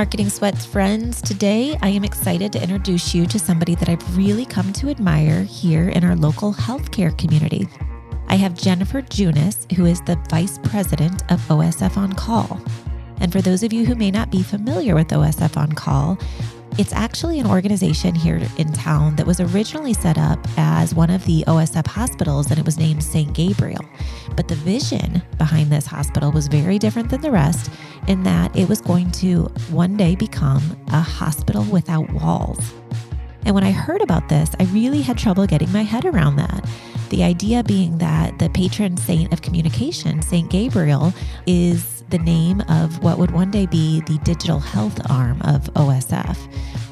Marketing Sweats friends. Today, I am excited to introduce you to somebody that I've really come to admire here in our local healthcare community. I have Jennifer Junis, who is the Vice President of OSF On Call. And for those of you who may not be familiar with OSF On Call, it's actually an organization here in town that was originally set up as one of the OSF hospitals and it was named St. Gabriel. But the vision behind this hospital was very different than the rest in that it was going to one day become a hospital without walls. And when I heard about this, I really had trouble getting my head around that. The idea being that the patron saint of communication, St. Gabriel, is the name of what would one day be the digital health arm of OSF.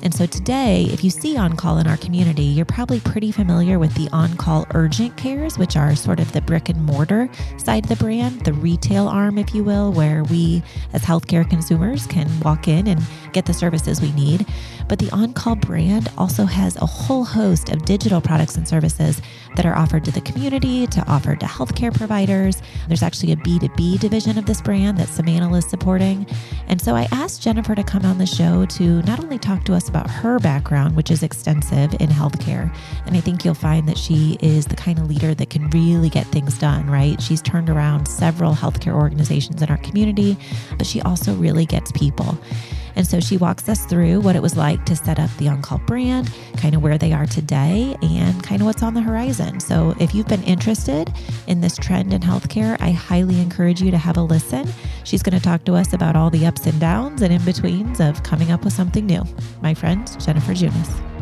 And so today, if you see on call in our community, you're probably pretty familiar with the on call urgent cares, which are sort of the brick and mortar side of the brand, the retail arm, if you will, where we as healthcare consumers can walk in and get the services we need. But the on call brand also has a whole host of digital products and services that are offered to the community, to offer to healthcare providers. There's actually a B2B division of this brand that Samantha is supporting. And so I asked Jennifer to come on the show to not only talk to us about her background, which is extensive in healthcare, and I think you'll find that she is the kind of leader that can really get things done, right? She's turned around several healthcare organizations in our community, but she also really gets people. And so she walks us through what it was like to set up the On Call brand, kind of where they are today, and kind of what's on the horizon. So if you've been interested in this trend in healthcare, I highly encourage you to have a listen. She's going to talk to us about all the ups and downs and in betweens of coming up with something new. My friend, Jennifer Junis.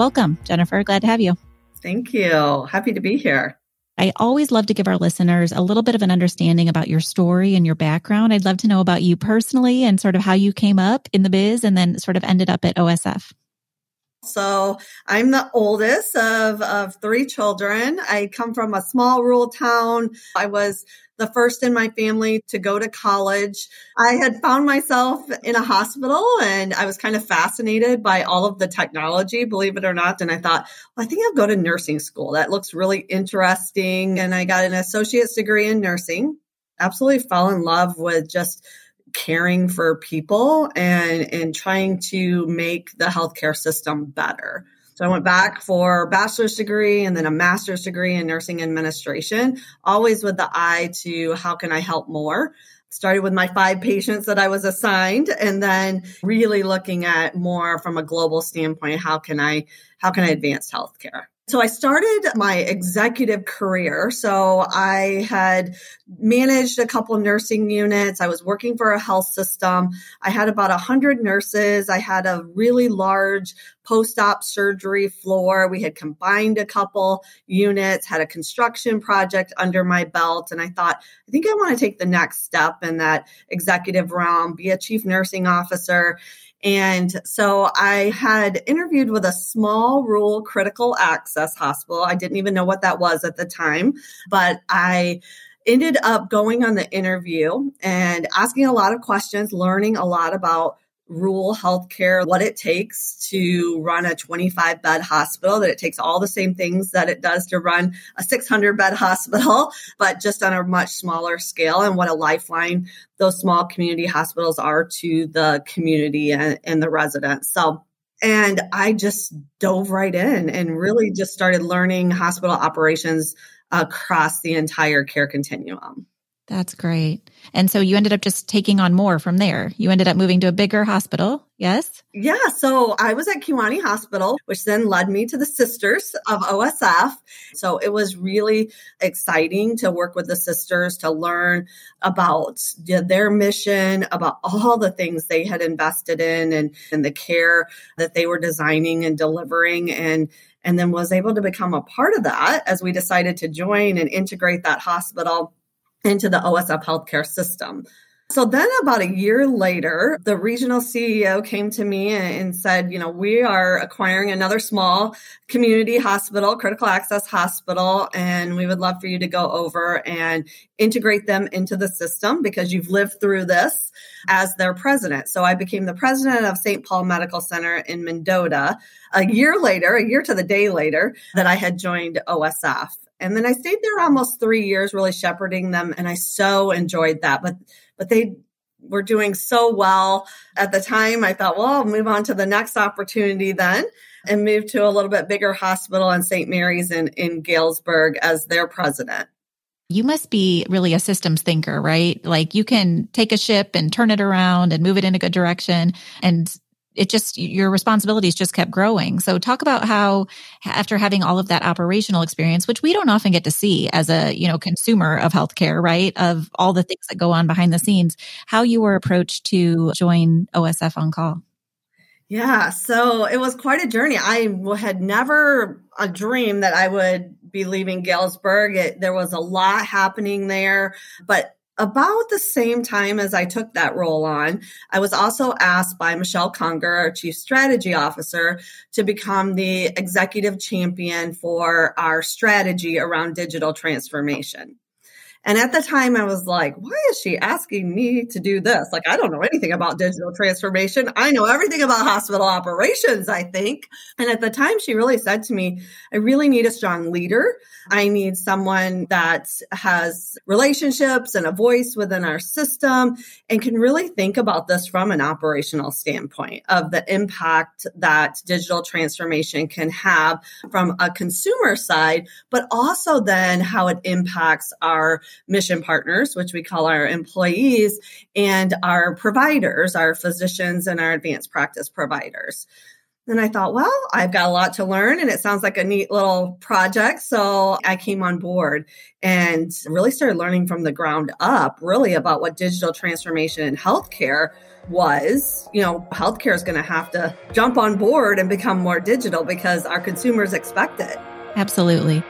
Welcome, Jennifer. Glad to have you. Thank you. Happy to be here. I always love to give our listeners a little bit of an understanding about your story and your background. I'd love to know about you personally and sort of how you came up in the biz and then sort of ended up at OSF. So I'm the oldest of, of three children. I come from a small rural town. I was the first in my family to go to college. I had found myself in a hospital and I was kind of fascinated by all of the technology, believe it or not. And I thought, well, I think I'll go to nursing school. That looks really interesting. And I got an associate's degree in nursing. Absolutely fell in love with just caring for people and, and trying to make the healthcare system better. So I went back for a bachelor's degree and then a master's degree in nursing administration, always with the eye to how can I help more? Started with my five patients that I was assigned and then really looking at more from a global standpoint, how can I, how can I advance healthcare? So I started my executive career. So I had managed a couple nursing units. I was working for a health system. I had about a hundred nurses. I had a really large post-op surgery floor. We had combined a couple units, had a construction project under my belt. And I thought, I think I want to take the next step in that executive realm, be a chief nursing officer and so I had interviewed with a small rural critical access hospital. I didn't even know what that was at the time, but I ended up going on the interview and asking a lot of questions, learning a lot about rural healthcare, what it takes to run a 25 bed hospital, that it takes all the same things that it does to run a 600 bed hospital, but just on a much smaller scale, and what a lifeline those small community hospitals are to the community and, and the residents. So, and I just dove right in and really just started learning hospital operations across the entire care continuum. That's great. And so you ended up just taking on more from there. You ended up moving to a bigger hospital. Yes. Yeah. So I was at Kewanee Hospital, which then led me to the sisters of OSF. So it was really exciting to work with the sisters to learn about their mission, about all the things they had invested in and, and the care that they were designing and delivering. And and then was able to become a part of that as we decided to join and integrate that hospital into the OSF healthcare system. So then about a year later, the regional CEO came to me and said, you know, we are acquiring another small community hospital, critical access hospital, and we would love for you to go over and integrate them into the system because you've lived through this as their president. So I became the president of St. Paul Medical Center in Mendota a year later, a year to the day later that I had joined OSF. And then I stayed there almost three years, really shepherding them. And I so enjoyed that. But, but they were doing so well at the time. I thought, well, I'll move on to the next opportunity then and move to a little bit bigger hospital in St. Mary's in, in Galesburg as their president you must be really a systems thinker, right? Like you can take a ship and turn it around and move it in a good direction. And it just your responsibilities just kept growing. So talk about how after having all of that operational experience, which we don't often get to see as a, you know, consumer of healthcare, right? Of all the things that go on behind the scenes, how you were approached to join OSF on call. Yeah, so it was quite a journey. I had never a dream that I would be leaving Galesburg. It, there was a lot happening there, but about the same time as I took that role on, I was also asked by Michelle Conger, our chief strategy officer, to become the executive champion for our strategy around digital transformation. And at the time, I was like, why is she asking me to do this? Like, I don't know anything about digital transformation. I know everything about hospital operations, I think. And at the time, she really said to me, I really need a strong leader. I need someone that has relationships and a voice within our system and can really think about this from an operational standpoint of the impact that digital transformation can have from a consumer side, but also then how it impacts our mission partners, which we call our employees, and our providers, our physicians and our advanced practice providers. And I thought, well, I've got a lot to learn and it sounds like a neat little project. So I came on board and really started learning from the ground up, really about what digital transformation in healthcare was. You know, healthcare is going to have to jump on board and become more digital because our consumers expect it. Absolutely.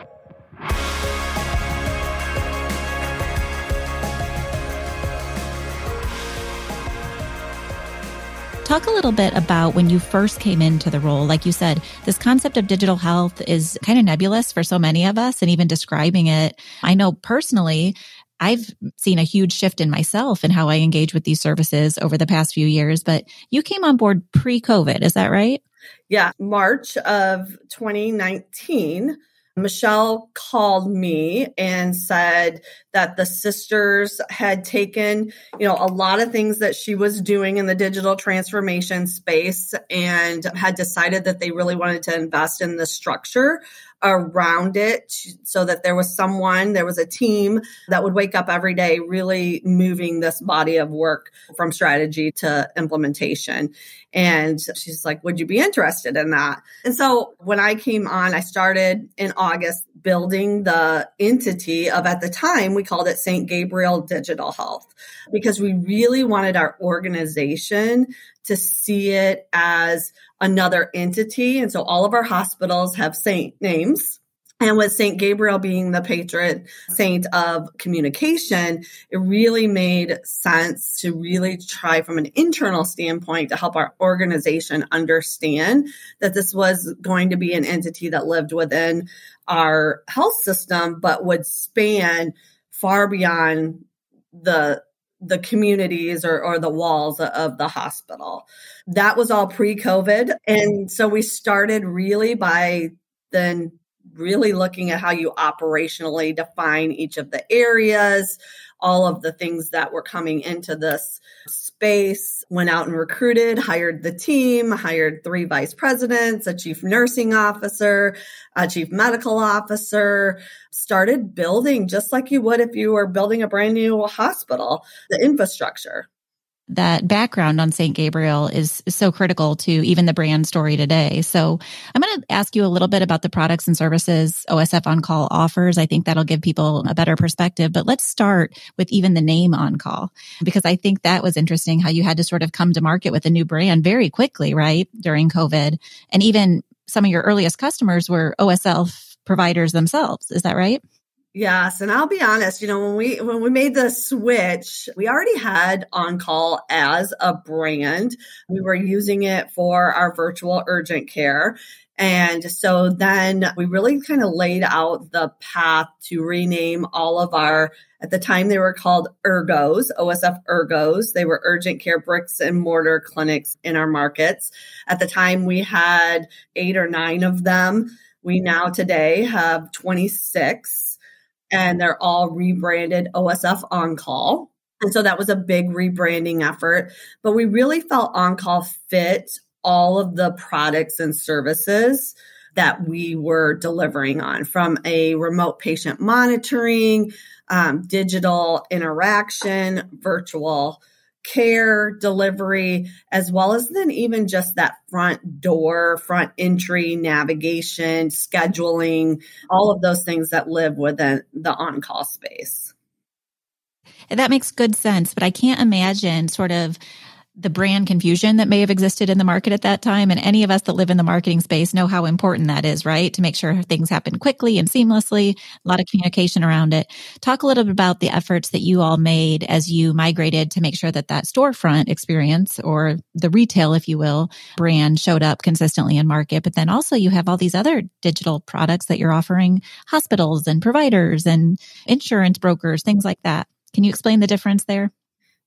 Talk a little bit about when you first came into the role. Like you said, this concept of digital health is kind of nebulous for so many of us, and even describing it, I know personally, I've seen a huge shift in myself and how I engage with these services over the past few years. But you came on board pre COVID, is that right? Yeah, March of 2019. Michelle called me and said that the sisters had taken, you know, a lot of things that she was doing in the digital transformation space and had decided that they really wanted to invest in the structure around it so that there was someone, there was a team that would wake up every day really moving this body of work from strategy to implementation. And she's like, Would you be interested in that? And so when I came on, I started in August building the entity of at the time we called it St. Gabriel Digital Health because we really wanted our organization to see it as another entity. And so all of our hospitals have saint names. And with St. Gabriel being the patron saint of communication, it really made sense to really try from an internal standpoint to help our organization understand that this was going to be an entity that lived within our health system, but would span far beyond the the communities or, or the walls of the hospital. That was all pre COVID. And so we started really by then really looking at how you operationally define each of the areas, all of the things that were coming into this space, went out and recruited, hired the team, hired three vice presidents, a chief nursing officer, a chief medical officer, started building just like you would if you were building a brand new hospital, the infrastructure that background on St. Gabriel is, so critical to even the brand story today. So I'm going to ask you a little bit about the products and services OSF On Call offers. I think that'll give people a better perspective. But let's start with even the name On Call, because I think that was interesting how you had to sort of come to market with a new brand very quickly, right? During COVID. And even some of your earliest customers were OSF providers themselves. Is that right? Yes, and I'll be honest, you know, when we when we made the switch, we already had On Call as a brand. We were using it for our virtual urgent care. And so then we really kind of laid out the path to rename all of our, at the time they were called Ergos, OSF Ergos. They were urgent care bricks and mortar clinics in our markets. At the time we had eight or nine of them. We now today have 26 and they're all rebranded OSF OnCall. And so that was a big rebranding effort, but we really felt OnCall fit all of the products and services that we were delivering on from a remote patient monitoring, um, digital interaction, virtual care delivery, as well as then even just that front door, front entry, navigation, scheduling, all of those things that live within the on call space. That makes good sense, but I can't imagine sort of the brand confusion that may have existed in the market at that time. And any of us that live in the marketing space know how important that is, right? To make sure things happen quickly and seamlessly, a lot of communication around it. Talk a little bit about the efforts that you all made as you migrated to make sure that that storefront experience or the retail, if you will, brand showed up consistently in market. But then also you have all these other digital products that you're offering hospitals and providers and insurance brokers, things like that. Can you explain the difference there?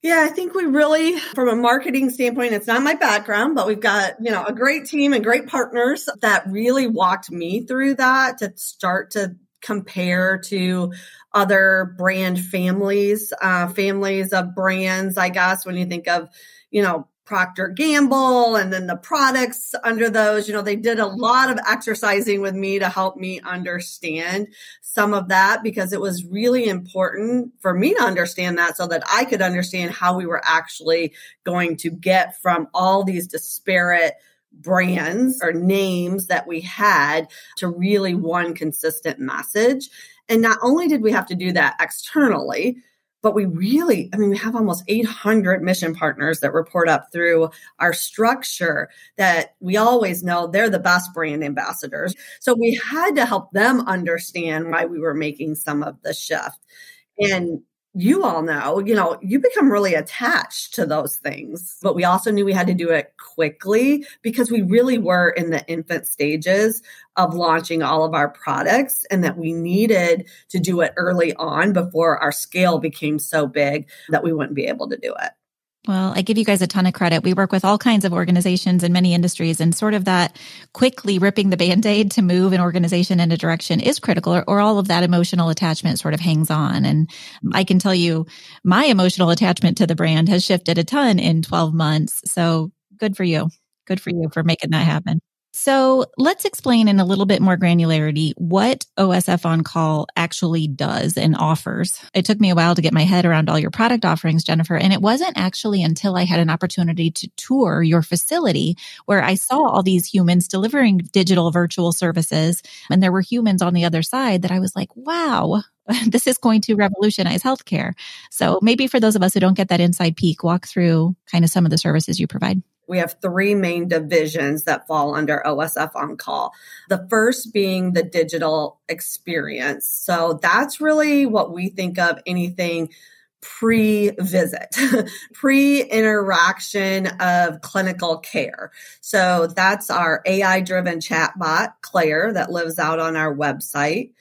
Yeah, I think we really, from a marketing standpoint, it's not my background, but we've got, you know, a great team and great partners that really walked me through that to start to compare to other brand families, uh, families of brands, I guess, when you think of, you know, Procter Gamble and then the products under those, you know, they did a lot of exercising with me to help me understand some of that because it was really important for me to understand that so that I could understand how we were actually going to get from all these disparate brands or names that we had to really one consistent message. And not only did we have to do that externally, but we really, I mean, we have almost 800 mission partners that report up through our structure that we always know they're the best brand ambassadors. So we had to help them understand why we were making some of the shift. And you all know, you know, you become really attached to those things. But we also knew we had to do it quickly because we really were in the infant stages of launching all of our products and that we needed to do it early on before our scale became so big that we wouldn't be able to do it. Well, I give you guys a ton of credit. We work with all kinds of organizations in many industries and sort of that quickly ripping the band-aid to move an organization in a direction is critical or, or, all of that emotional attachment sort of hangs on. And I can tell you my emotional attachment to the brand has shifted a ton in 12 months. So good for you. Good for you for making that happen. So let's explain in a little bit more granularity what OSF on call actually does and offers. It took me a while to get my head around all your product offerings, Jennifer, and it wasn't actually until I had an opportunity to tour your facility where I saw all these humans delivering digital virtual services and there were humans on the other side that I was like, wow, this is going to revolutionize healthcare. So maybe for those of us who don't get that inside peek, walk through kind of some of the services you provide. We have three main divisions that fall under OSF on call. The first being the digital experience. So that's really what we think of anything pre visit, pre interaction of clinical care. So that's our AI driven chatbot, Claire, that lives out on our website.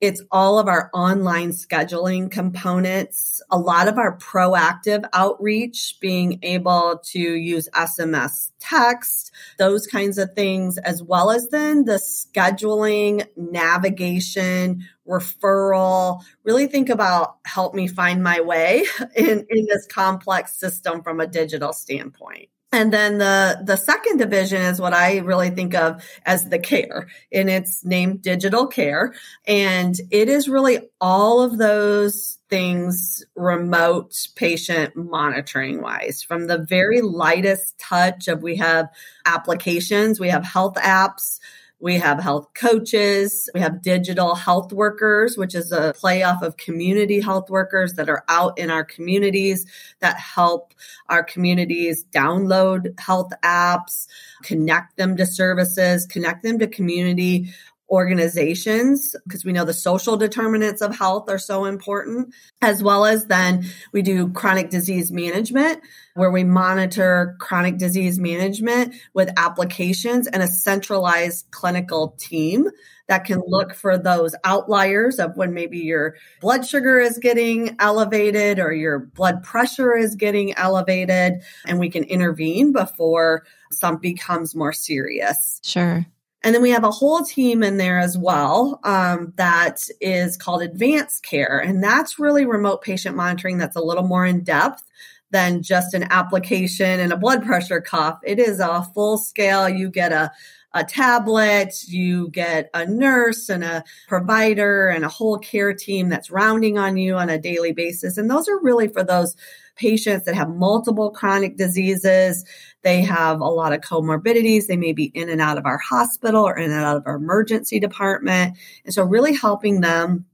It's all of our online scheduling components, a lot of our proactive outreach, being able to use SMS text, those kinds of things, as well as then the scheduling, navigation, referral. Really think about help me find my way in, in this complex system from a digital standpoint. And then the, the second division is what I really think of as the care and it's named digital care. And it is really all of those things remote patient monitoring wise from the very lightest touch of we have applications, we have health apps, we have health coaches. We have digital health workers, which is a playoff of community health workers that are out in our communities that help our communities download health apps, connect them to services, connect them to community organizations because we know the social determinants of health are so important, as well as then we do chronic disease management where we monitor chronic disease management with applications and a centralized clinical team that can look for those outliers of when maybe your blood sugar is getting elevated or your blood pressure is getting elevated and we can intervene before something becomes more serious. Sure. And then we have a whole team in there as well um, that is called advanced care. And that's really remote patient monitoring that's a little more in depth than just an application and a blood pressure cuff. It is a full scale. You get a, a tablet, you get a nurse and a provider and a whole care team that's rounding on you on a daily basis. And those are really for those patients that have multiple chronic diseases. They have a lot of comorbidities. They may be in and out of our hospital or in and out of our emergency department. And so really helping them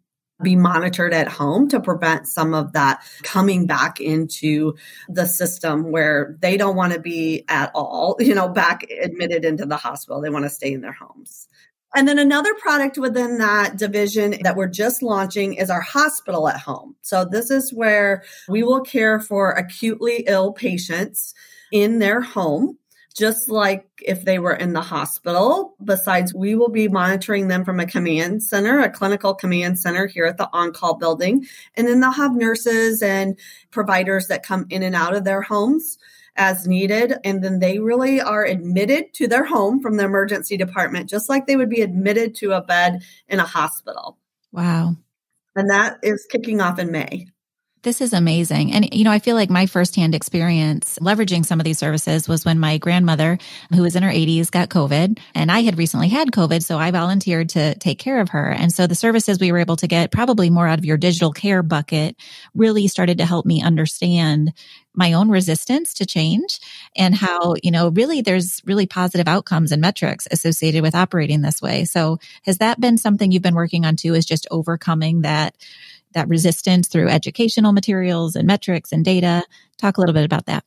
be monitored at home to prevent some of that coming back into the system where they don't want to be at all, you know, back admitted into the hospital. They want to stay in their homes. And then another product within that division that we're just launching is our hospital at home. So this is where we will care for acutely ill patients in their home just like if they were in the hospital. Besides, we will be monitoring them from a command center, a clinical command center here at the on call building. And then they'll have nurses and providers that come in and out of their homes as needed. And then they really are admitted to their home from the emergency department, just like they would be admitted to a bed in a hospital. Wow. And that is kicking off in May. This is amazing. And, you know, I feel like my firsthand experience leveraging some of these services was when my grandmother, who was in her 80s, got COVID. And I had recently had COVID. So I volunteered to take care of her. And so the services we were able to get, probably more out of your digital care bucket, really started to help me understand my own resistance to change and mm-hmm. how, you know, really there's really positive outcomes and metrics associated with operating this way. So has that been something you've been working on too, is just overcoming that? that resistance through educational materials and metrics and data. Talk a little bit about that.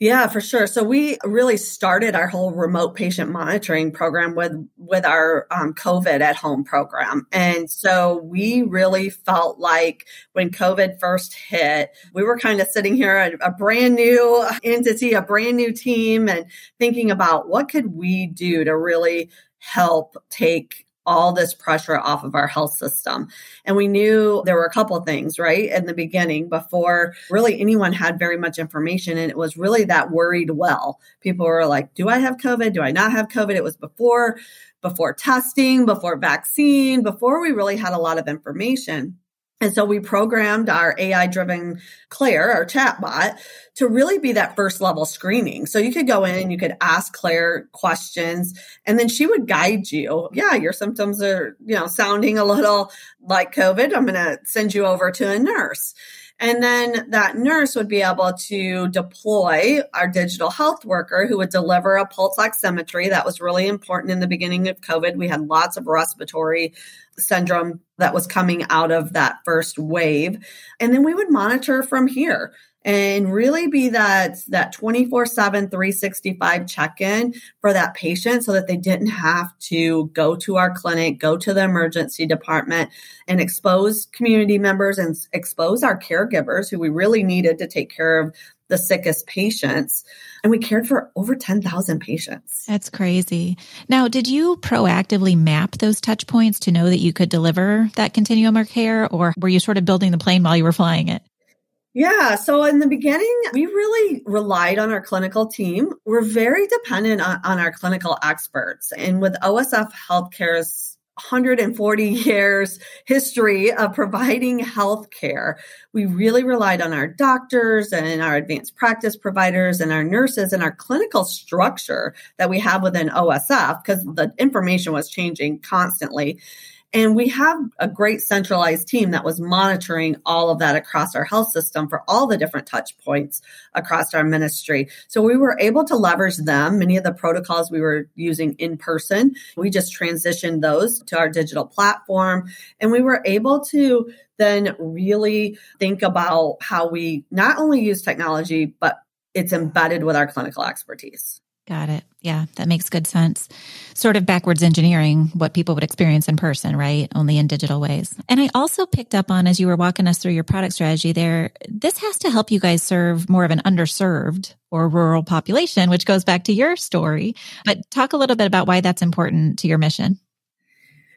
Yeah, for sure. So we really started our whole remote patient monitoring program with with our um, COVID at home program, and so we really felt like when COVID first hit, we were kind of sitting here a, a brand new entity, a brand new team, and thinking about what could we do to really help take all this pressure off of our health system. And we knew there were a couple things, right, in the beginning before really anyone had very much information. And it was really that worried well. People were like, do I have COVID? Do I not have COVID? It was before before testing, before vaccine, before we really had a lot of information. And so we programmed our AI driven Claire, our chatbot, to really be that first level screening. So you could go in and you could ask Claire questions and then she would guide you. Yeah, your symptoms are, you know, sounding a little like COVID. I'm going to send you over to a nurse. And then that nurse would be able to deploy our digital health worker who would deliver a pulse oximetry. That was really important in the beginning of COVID. We had lots of respiratory syndrome that was coming out of that first wave. And then we would monitor from here and really be that that 24/7 365 check-in for that patient so that they didn't have to go to our clinic, go to the emergency department and expose community members and expose our caregivers who we really needed to take care of the sickest patients. And we cared for over 10,000 patients. That's crazy. Now, did you proactively map those touch points to know that you could deliver that continuum of care, or were you sort of building the plane while you were flying it? Yeah. So in the beginning, we really relied on our clinical team. We're very dependent on, on our clinical experts. And with OSF Healthcare's 140 years history of providing health care, we really relied on our doctors and our advanced practice providers and our nurses and our clinical structure that we have within OSF because the information was changing constantly. And we have a great centralized team that was monitoring all of that across our health system for all the different touch points across our ministry. So we were able to leverage them. Many of the protocols we were using in person, we just transitioned those to our digital platform. And we were able to then really think about how we not only use technology, but it's embedded with our clinical expertise. Got it. Yeah, that makes good sense. Sort of backwards engineering what people would experience in person, right? Only in digital ways. And I also picked up on as you were walking us through your product strategy there, this has to help you guys serve more of an underserved or rural population, which goes back to your story. But talk a little bit about why that's important to your mission.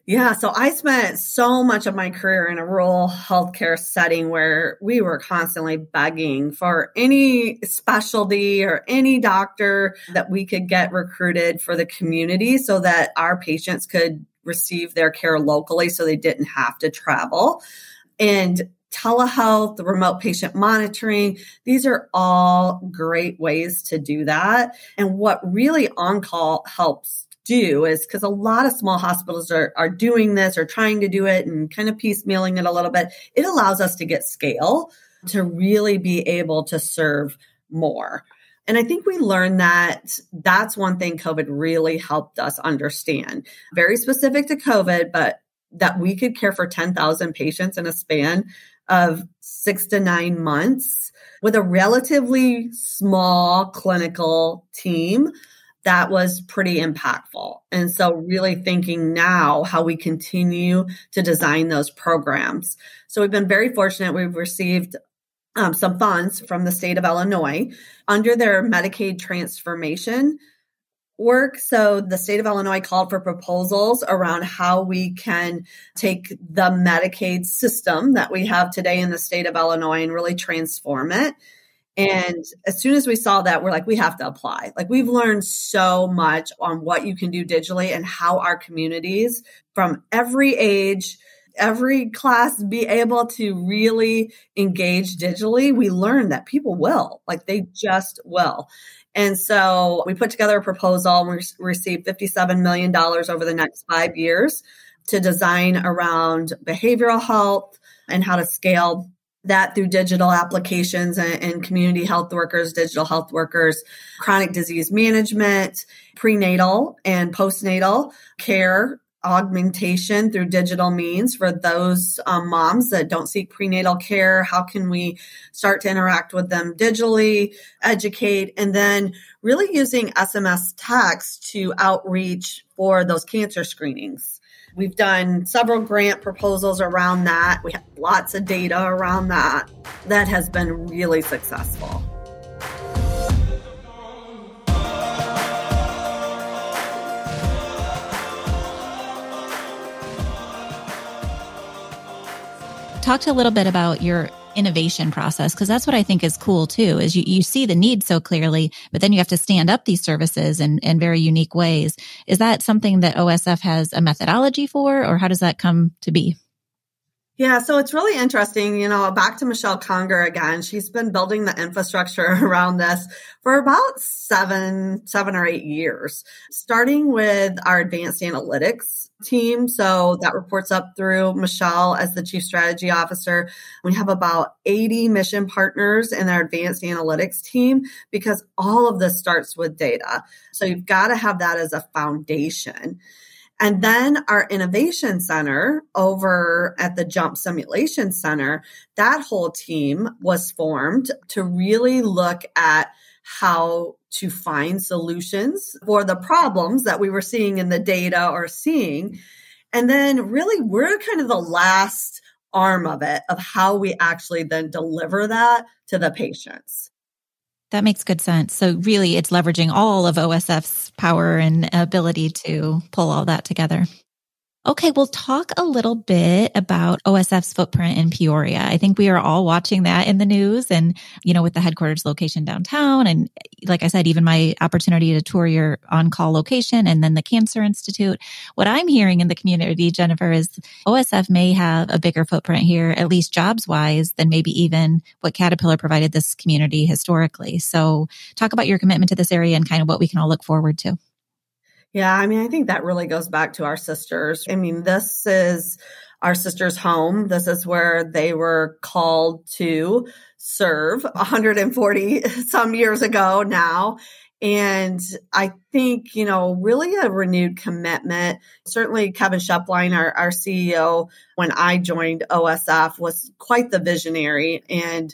Yeah, so I spent so much of my career in a rural healthcare setting where we were constantly begging for any specialty or any doctor that we could get recruited for the community so that our patients could receive their care locally so they didn't have to travel. And telehealth, the remote patient monitoring, these are all great ways to do that. And what really on call helps do is because a lot of small hospitals are, are doing this or trying to do it and kind of piecemealing it a little bit. It allows us to get scale to really be able to serve more. And I think we learned that that's one thing COVID really helped us understand. Very specific to COVID, but that we could care for 10,000 patients in a span of six to nine months with a relatively small clinical team that was pretty impactful. And so, really thinking now how we continue to design those programs. So, we've been very fortunate. We've received um, some funds from the state of Illinois under their Medicaid transformation work. So, the state of Illinois called for proposals around how we can take the Medicaid system that we have today in the state of Illinois and really transform it and as soon as we saw that, we're like, we have to apply. Like, we've learned so much on what you can do digitally and how our communities from every age, every class be able to really engage digitally. We learned that people will, like, they just will. And so we put together a proposal we received $57 million over the next five years to design around behavioral health and how to scale that through digital applications and, and, community health workers, digital health workers, chronic disease management, prenatal and postnatal care augmentation through digital means for those um, moms that don't seek prenatal care. How can we start to interact with them digitally, educate, and then really using SMS text to outreach for those cancer screenings. We've done several grant proposals around that. We have lots of data around that. That has been really successful. Talk to a little bit about your innovation process because that's what I think is cool too is you, you see the need so clearly, but then you have to stand up these services in, in very unique ways. Is that something that OSF has a methodology for or how does that come to be? Yeah, so it's really interesting. You know, back to Michelle Conger again. She's been building the infrastructure around this for about seven, seven or eight years, starting with our advanced analytics team. So that reports up through Michelle as the chief strategy officer. We have about 80 mission partners in our advanced analytics team because all of this starts with data. So you've got to have that as a foundation. And then our innovation center over at the Jump Simulation Center, that whole team was formed to really look at how to find solutions for the problems that we were seeing in the data or seeing. And then really we're kind of the last arm of it of how we actually then deliver that to the patients. That makes good sense. So really it's leveraging all of OSF's power and ability to pull all that together. Okay, we'll talk a little bit about OSF's footprint in Peoria. I think we are all watching that in the news and, you know, with the headquarters location downtown. And like I said, even my opportunity to tour your on call location and then the Cancer Institute. What I'm hearing in the community, Jennifer, is OSF may have a bigger footprint here, at least jobs wise, than maybe even what Caterpillar provided this community historically. So talk about your commitment to this area and kind of what we can all look forward to. Yeah, I mean, I think that really goes back to our sisters. I mean, this is our sisters' home. This is where they were called to serve 140 some years ago now. And I think, you know, really a renewed commitment. Certainly, Kevin Schoeplein, our, our CEO, when I joined OSF, was quite the visionary. And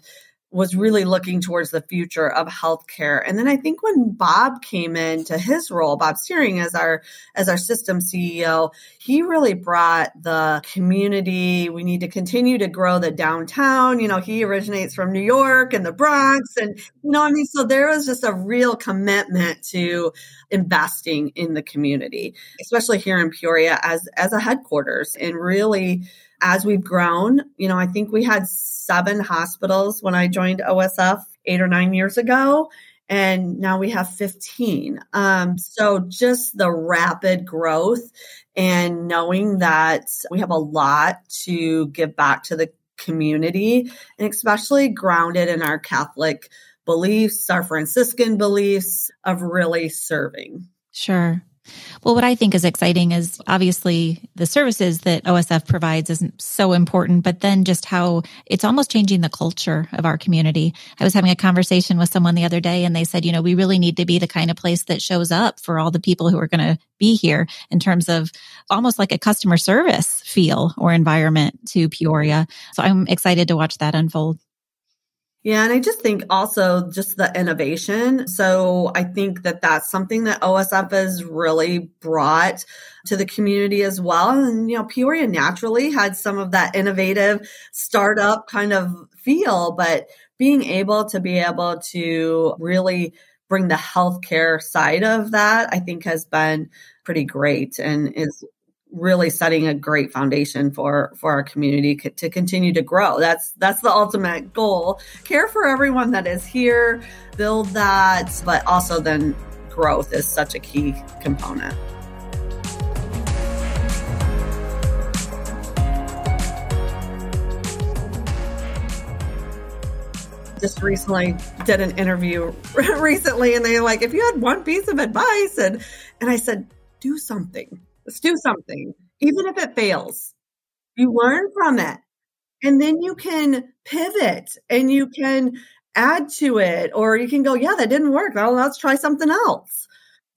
was really looking towards the future of healthcare. And then I think when Bob came into his role, Bob Sehring as our as our system CEO, he really brought the community. We need to continue to grow the downtown. You know, he originates from New York and the Bronx and you know, I mean, so there was just a real commitment to investing in the community, especially here in Peoria as as a headquarters and really as we've grown, you know, I think we had seven hospitals when I joined OSF eight or nine years ago. And now we have 15. Um, so just the rapid growth and knowing that we have a lot to give back to the community and especially grounded in our Catholic beliefs, our Franciscan beliefs of really serving. Sure. Well, what I think is exciting is obviously the services that OSF provides isn't so important, but then just how it's almost changing the culture of our community. I was having a conversation with someone the other day and they said, you know, we really need to be the kind of place that shows up for all the people who are going to be here in terms of almost like a customer service feel or environment to Peoria. So I'm excited to watch that unfold. Yeah, and I just think also just the innovation. So I think that that's something that OSF has really brought to the community as well. And, you know, Peoria naturally had some of that innovative startup kind of feel, but being able to be able to really bring the healthcare side of that, I think has been pretty great and is really setting a great foundation for for our community to continue to grow. That's that's the ultimate goal. Care for everyone that is here build that but also then growth is such a key component. Just recently did an interview recently and they're like if you had one piece of advice and and i said do something Let's do something, even if it fails. You learn from it. And then you can pivot and you can add to it, or you can go, yeah, that didn't work. Well, let's try something else.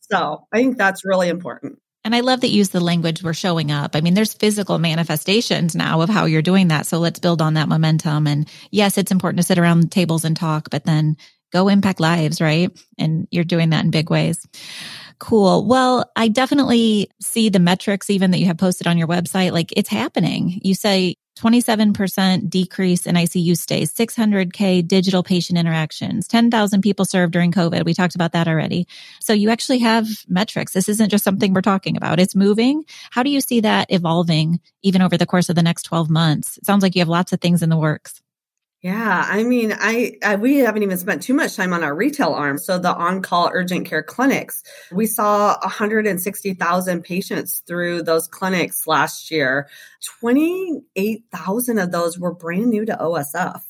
So I think that's really important. And I love that you use the language we're showing up. I mean, there's physical manifestations now of how you're doing that. So let's build on that momentum. And yes, it's important to sit around tables and talk, but then go impact lives, right? And you're doing that in big ways. Cool. Well, I definitely see the metrics even that you have posted on your website. Like it's happening. You say 27% decrease in ICU stays, 600K digital patient interactions, 10,000 people served during COVID. We talked about that already. So you actually have metrics. This isn't just something we're talking about. It's moving. How do you see that evolving even over the course of the next 12 months? It sounds like you have lots of things in the works. Yeah, I mean, I, I, we haven't even spent too much time on our retail arm. So the on-call urgent care clinics, we saw 160,000 patients through those clinics last year. 28,000 of those were brand new to OSF.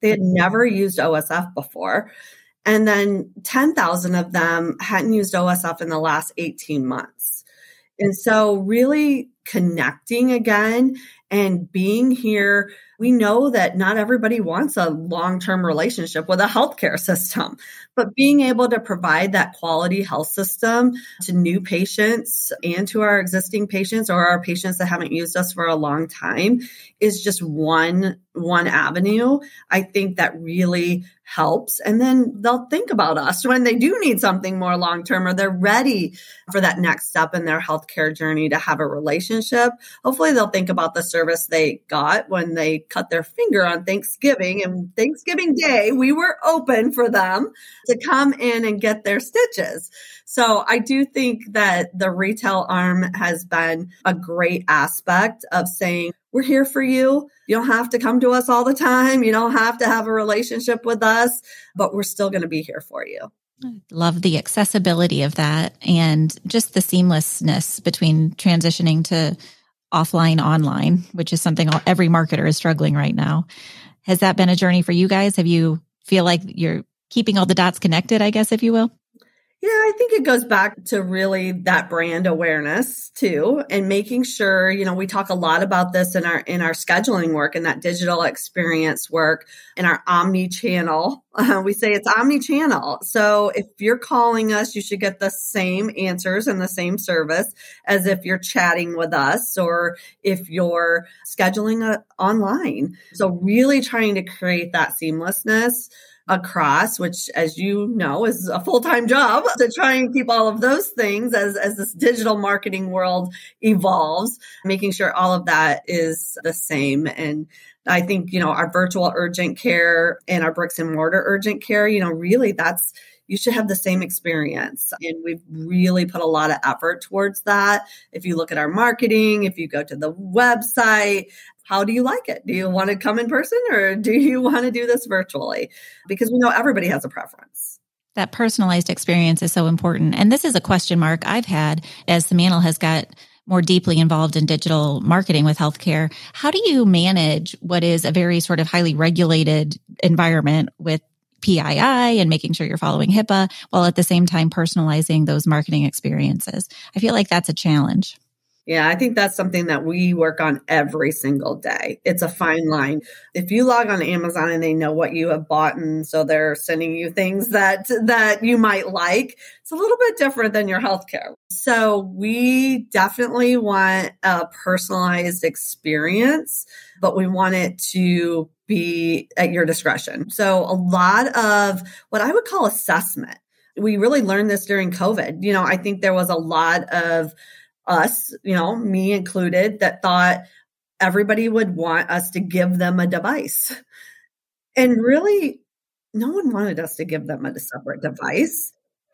They had never used OSF before. And then 10,000 of them hadn't used OSF in the last 18 months. And so really connecting again and being here we know that not everybody wants a long term relationship with a healthcare system, but being able to provide that quality health system to new patients and to our existing patients or our patients that haven't used us for a long time is just one one avenue i think that really helps. And then they'll think about us when they do need something more long term or they're ready for that next step in their healthcare journey to have a relationship. Hopefully they'll think about the service they got when they cut their finger on thanksgiving and thanksgiving day we were open for them to come in and get their stitches so i do think that the retail arm has been a great aspect of saying we're here for you. You don't have to come to us all the time. You don't have to have a relationship with us, but we're still going to be here for you. Love the accessibility of that and just the seamlessness between transitioning to offline online, which is something every marketer is struggling right now. Has that been a journey for you guys? Have you feel like you're keeping all the dots connected, I guess, if you will? Yeah, I think it goes back to really that brand awareness too and making sure, you know, we talk a lot about this in our in our scheduling work and that digital experience work in our omni channel. Uh, we say it's omni channel. So if you're calling us, you should get the same answers and the same service as if you're chatting with us or if you're scheduling a, uh, online. So really trying to create that seamlessness across, which as you know is a full-time job to try and keep all of those things as, as this digital marketing world evolves, making sure all of that is the same. And I think, you know, our virtual urgent care and our bricks and mortar urgent care, you know, really that's you should have the same experience. And we've really put a lot of effort towards that. If you look at our marketing, if you go to the website, how do you like it? Do you want to come in person or do you want to do this virtually? Because we know everybody has a preference. That personalized experience is so important. And this is a question mark I've had as the Mantle has got more deeply involved in digital marketing with healthcare. How do you manage what is a very sort of highly regulated environment with PII and making sure you're following HIPAA while at the same time personalizing those marketing experiences. I feel like that's a challenge. Yeah, I think that's something that we work on every single day. It's a fine line. If you log on Amazon and they know what you have bought and so they're sending you things that that you might like, it's a little bit different than your healthcare. So we definitely want a personalized experience, but we want it to be at your discretion. So a lot of what I would call assessment. We really learned this during COVID. You know, I think there was a lot of us, you know, me included, that thought everybody would want us to give them a device. And really, no one wanted us to give them a separate device.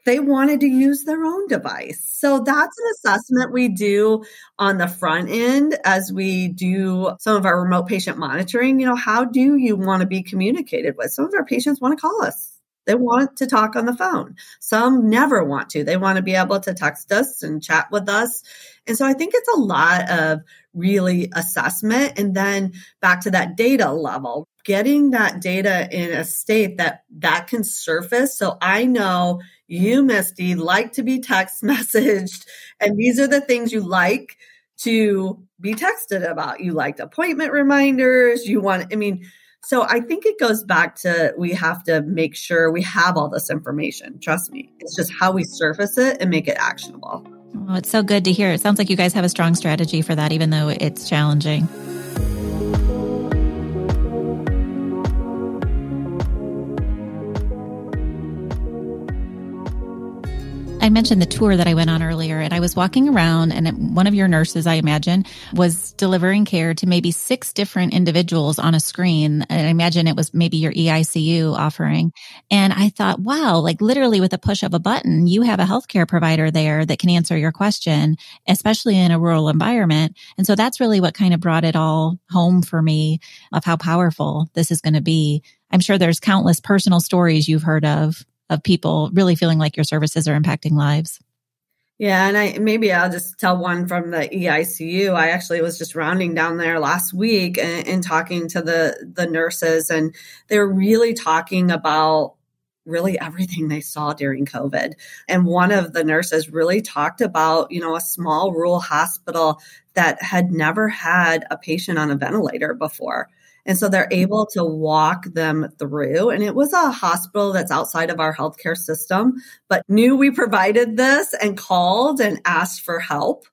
They wanted to use their own device. So that's an assessment we do on the front end as we do some of our remote patient monitoring. You know, how do you want to be communicated with? Some of our patients want to call us they want to talk on the phone. Some never want to. They want to be able to text us and chat with us. And so I think it's a lot of really assessment and then back to that data level, getting that data in a state that that can surface. So I know you, Misty, like to be text messaged and these are the things you like to be texted about. You liked appointment reminders. You want, I mean, so I think it goes back to we have to make sure we have all this information. Trust me. It's just how we surface it and make it actionable. Oh, it's so good to hear. It sounds like you guys have a strong strategy for that, even though it's challenging. I mentioned the tour that I went on earlier, and I was walking around, and one of your nurses, I imagine, was delivering care to maybe six different individuals on a screen. And I imagine it was maybe your EICU offering. And I thought, wow, like literally with a push of a button, you have a healthcare provider there that can answer your question, especially in a rural environment. And so that's really what kind of brought it all home for me of how powerful this is going to be. I'm sure there's countless personal stories you've heard of of people really feeling like your services are impacting lives. Yeah, and I maybe I'll just tell one from the EICU. I actually was just rounding down there last week and, and talking to the the nurses, and they're really talking about really everything they saw during COVID. And one of the nurses really talked about, you know, a small rural hospital that had never had a patient on a ventilator before. And so they're able to walk them through. And it was a hospital that's outside of our healthcare system, but knew we provided this and called and asked for help.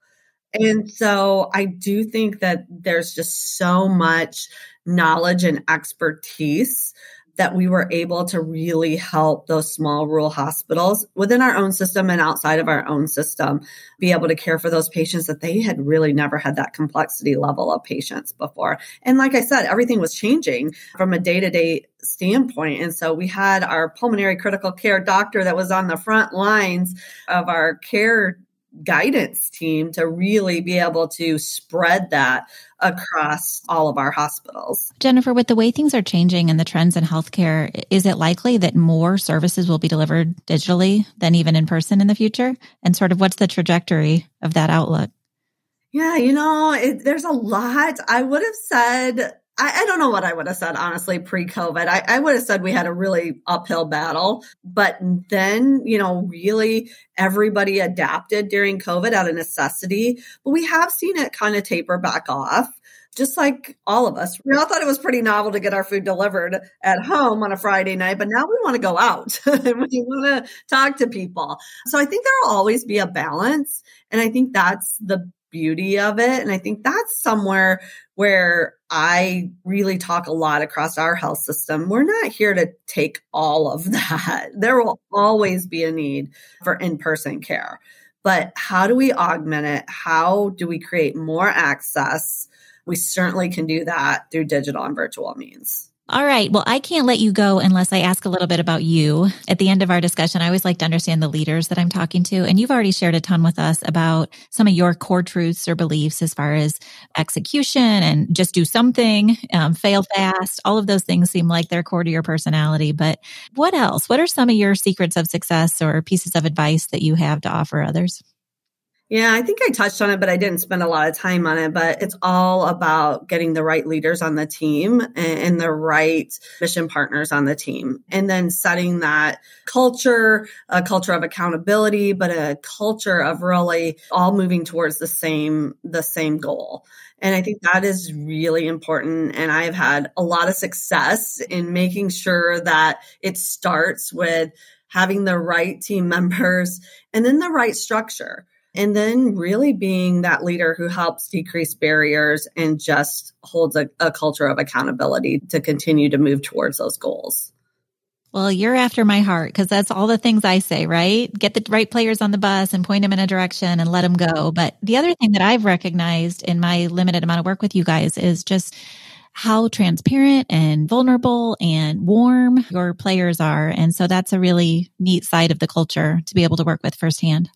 And so I do think that there's just so much knowledge and expertise that we were able to really help those small rural hospitals within our own system and outside of our own system be able to care for those patients that they had really never had that complexity level of patients before. And like I said, everything was changing from a day to day standpoint. And so we had our pulmonary critical care doctor that was on the front lines of our care guidance team to really be able to spread that across all of our hospitals. Jennifer, with the way things are changing and the trends in healthcare, is it likely that more services will be delivered digitally than even in person in the future? And sort of what's the trajectory of that outlook? Yeah, you know, it, there's a lot. I would have said I, I, don't know what I would have said, honestly, pre COVID. I, I, would have said we had a really uphill battle. But then, you know, really everybody adapted during COVID out of necessity. But we have seen it kind of taper back off. Just like all of us, we all thought it was pretty novel to get our food delivered at home on a Friday night, but now we want to go out and we want to talk to people. So I think there will always be a balance. And I think that's the beauty of it. And I think that's somewhere where I really talk a lot across our health system. We're not here to take all of that. There will always be a need for in person care. But how do we augment it? How do we create more access? We certainly can do that through digital and virtual means. All right. Well, I can't let you go unless I ask a little bit about you. At the end of our discussion, I always like to understand the leaders that I'm talking to. And you've already shared a ton with us about some of your core truths or beliefs as far as execution and just do something, um, fail fast. All of those things seem like they're core to your personality. But what else? What are some of your secrets of success or pieces of advice that you have to offer others? Yeah, I think I touched on it, but I didn't spend a lot of time on it. But it's all about getting the right leaders on the team and, the right mission partners on the team. And then setting that culture, a culture of accountability, but a culture of really all moving towards the same, the same goal. And I think that is really important. And I've had a lot of success in making sure that it starts with having the right team members and then the right structure and then really being that leader who helps decrease barriers and just holds a, a culture of accountability to continue to move towards those goals. Well, you're after my heart because that's all the things I say, right? Get the right players on the bus and point them in a direction and let them go. But the other thing that I've recognized in my limited amount of work with you guys is just how transparent and vulnerable and warm your players are. And so that's a really neat side of the culture to be able to work with firsthand.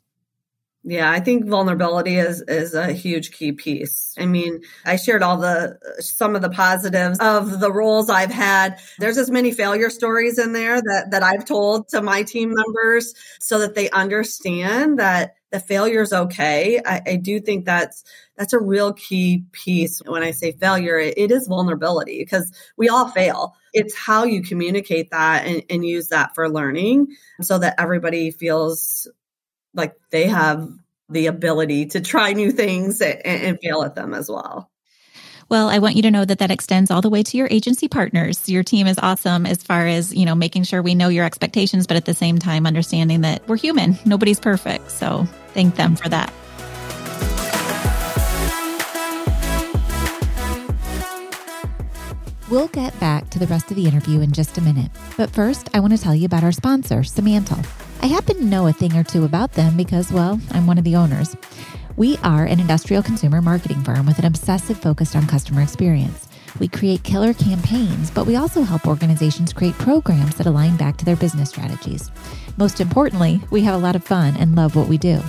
Yeah, I think vulnerability is is a huge key piece. I mean, I shared all the some of the positives of the roles I've had. There's as many failure stories in there that that I've told to my team members so that they understand that the failure is okay. I, I, do think that's that's a real key piece. When I say failure, it, it is vulnerability because we all fail. It's how you communicate that and, and use that for learning so that everybody feels like they have the ability to try new things and, and fail at them as well. Well, I want you to know that that extends all the way to your agency partners. Your team is awesome as far as, you know, making sure we know your expectations, but at the same time, understanding that we're human. Nobody's perfect. So thank them for that. We'll get back to the rest of the interview in just a minute. But first, I want to tell you about our sponsor, Simantel. I happen to know a thing or two about them because, well, I'm one of the owners. We are an industrial consumer marketing firm with an obsessive focus on customer experience. We create killer campaigns, but we also help organizations create programs that align back to their business strategies. Most importantly, we have a lot of fun and love what we do.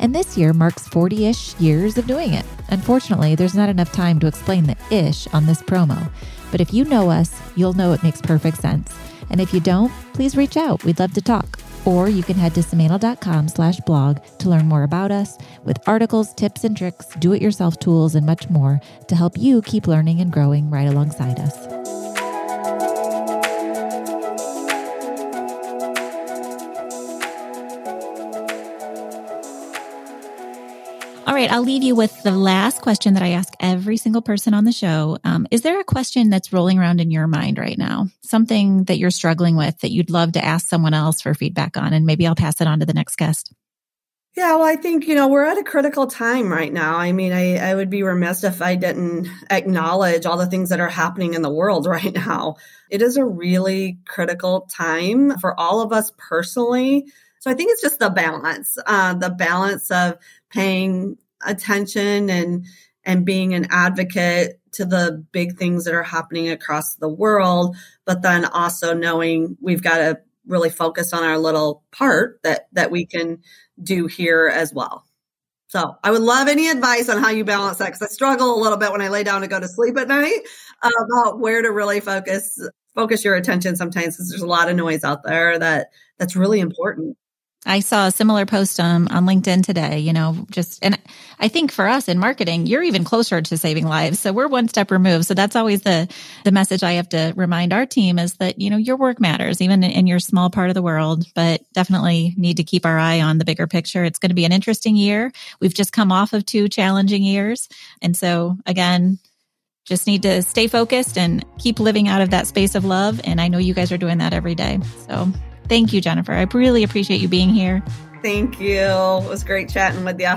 And this year marks 40 ish years of doing it. Unfortunately, there's not enough time to explain the ish on this promo. But if you know us, you'll know it makes perfect sense. And if you don't, please reach out. We'd love to talk or you can head to simantel.com slash blog to learn more about us with articles, tips and tricks, do-it-yourself tools, and much more to help you keep learning and growing right alongside us. All right, I'll leave you with the last question that I ask every single person on the show. Um, is there a question that's rolling around in your mind right now? Something that you're struggling with that you'd love to ask someone else for feedback on? And maybe I'll pass it on to the next guest. Yeah, well, I think, you know, we're at a critical time right now. I mean, I, I would be remiss if I didn't acknowledge all the things that are happening in the world right now. It is a really critical time for all of us personally. So I think it's just the balance, uh, the balance of paying attention and and being an advocate to the big things that are happening across the world, but then also knowing we've got to really focus on our little part that that we can do here as well. So I would love any advice on how you balance that because I struggle a little bit when I lay down to go to sleep at night uh, about where to really focus focus your attention sometimes because there's a lot of noise out there that that's really important. I saw a similar post um, on LinkedIn today, you know, just, and I think for us in marketing, you're even closer to saving lives. So we're one step removed. So that's always the, the message I have to remind our team is that, you know, your work matters, even in your small part of the world, but definitely need to keep our eye on the bigger picture. It's going to be an interesting year. We've just come off of two challenging years. And so again, just need to stay focused and keep living out of that space of love. And I know you guys are doing that every day. So Thank you, Jennifer. I really appreciate you being here. Thank you. It was great chatting with you.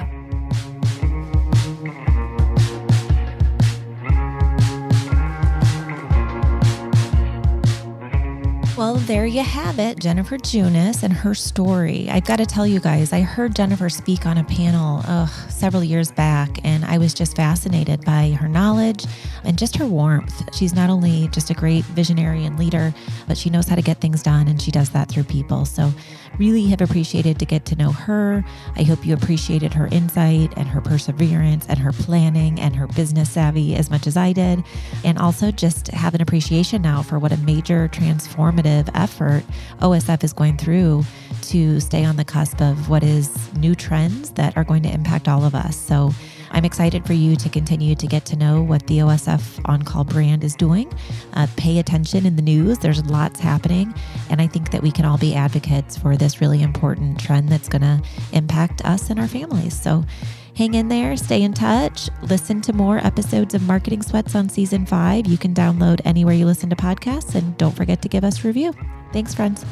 Well, there you have it, Jennifer Junis and her story. I've got to tell you guys, I heard Jennifer speak on a panel several years back, and I was just fascinated by her knowledge and just her warmth. She's not only just a great visionary and leader, but she knows how to get things done, and she does that through people. So, really have appreciated to get to know her. I hope you appreciated her insight and her perseverance and her planning and her business savvy as much as I did. And also just have an appreciation now for what a major transformative effort OSF is going through to stay on the cusp of what is new trends that are going to impact all of us. So I'm excited for you to continue to get to know what the OSF on call brand is doing. Uh, pay attention in the news, there's lots happening. And I think that we can all be advocates for this really important trend that's going to impact us and our families. So Hang in there, stay in touch, listen to more episodes of Marketing Sweats on season five. You can download anywhere you listen to podcasts, and don't forget to give us a review. Thanks, friends.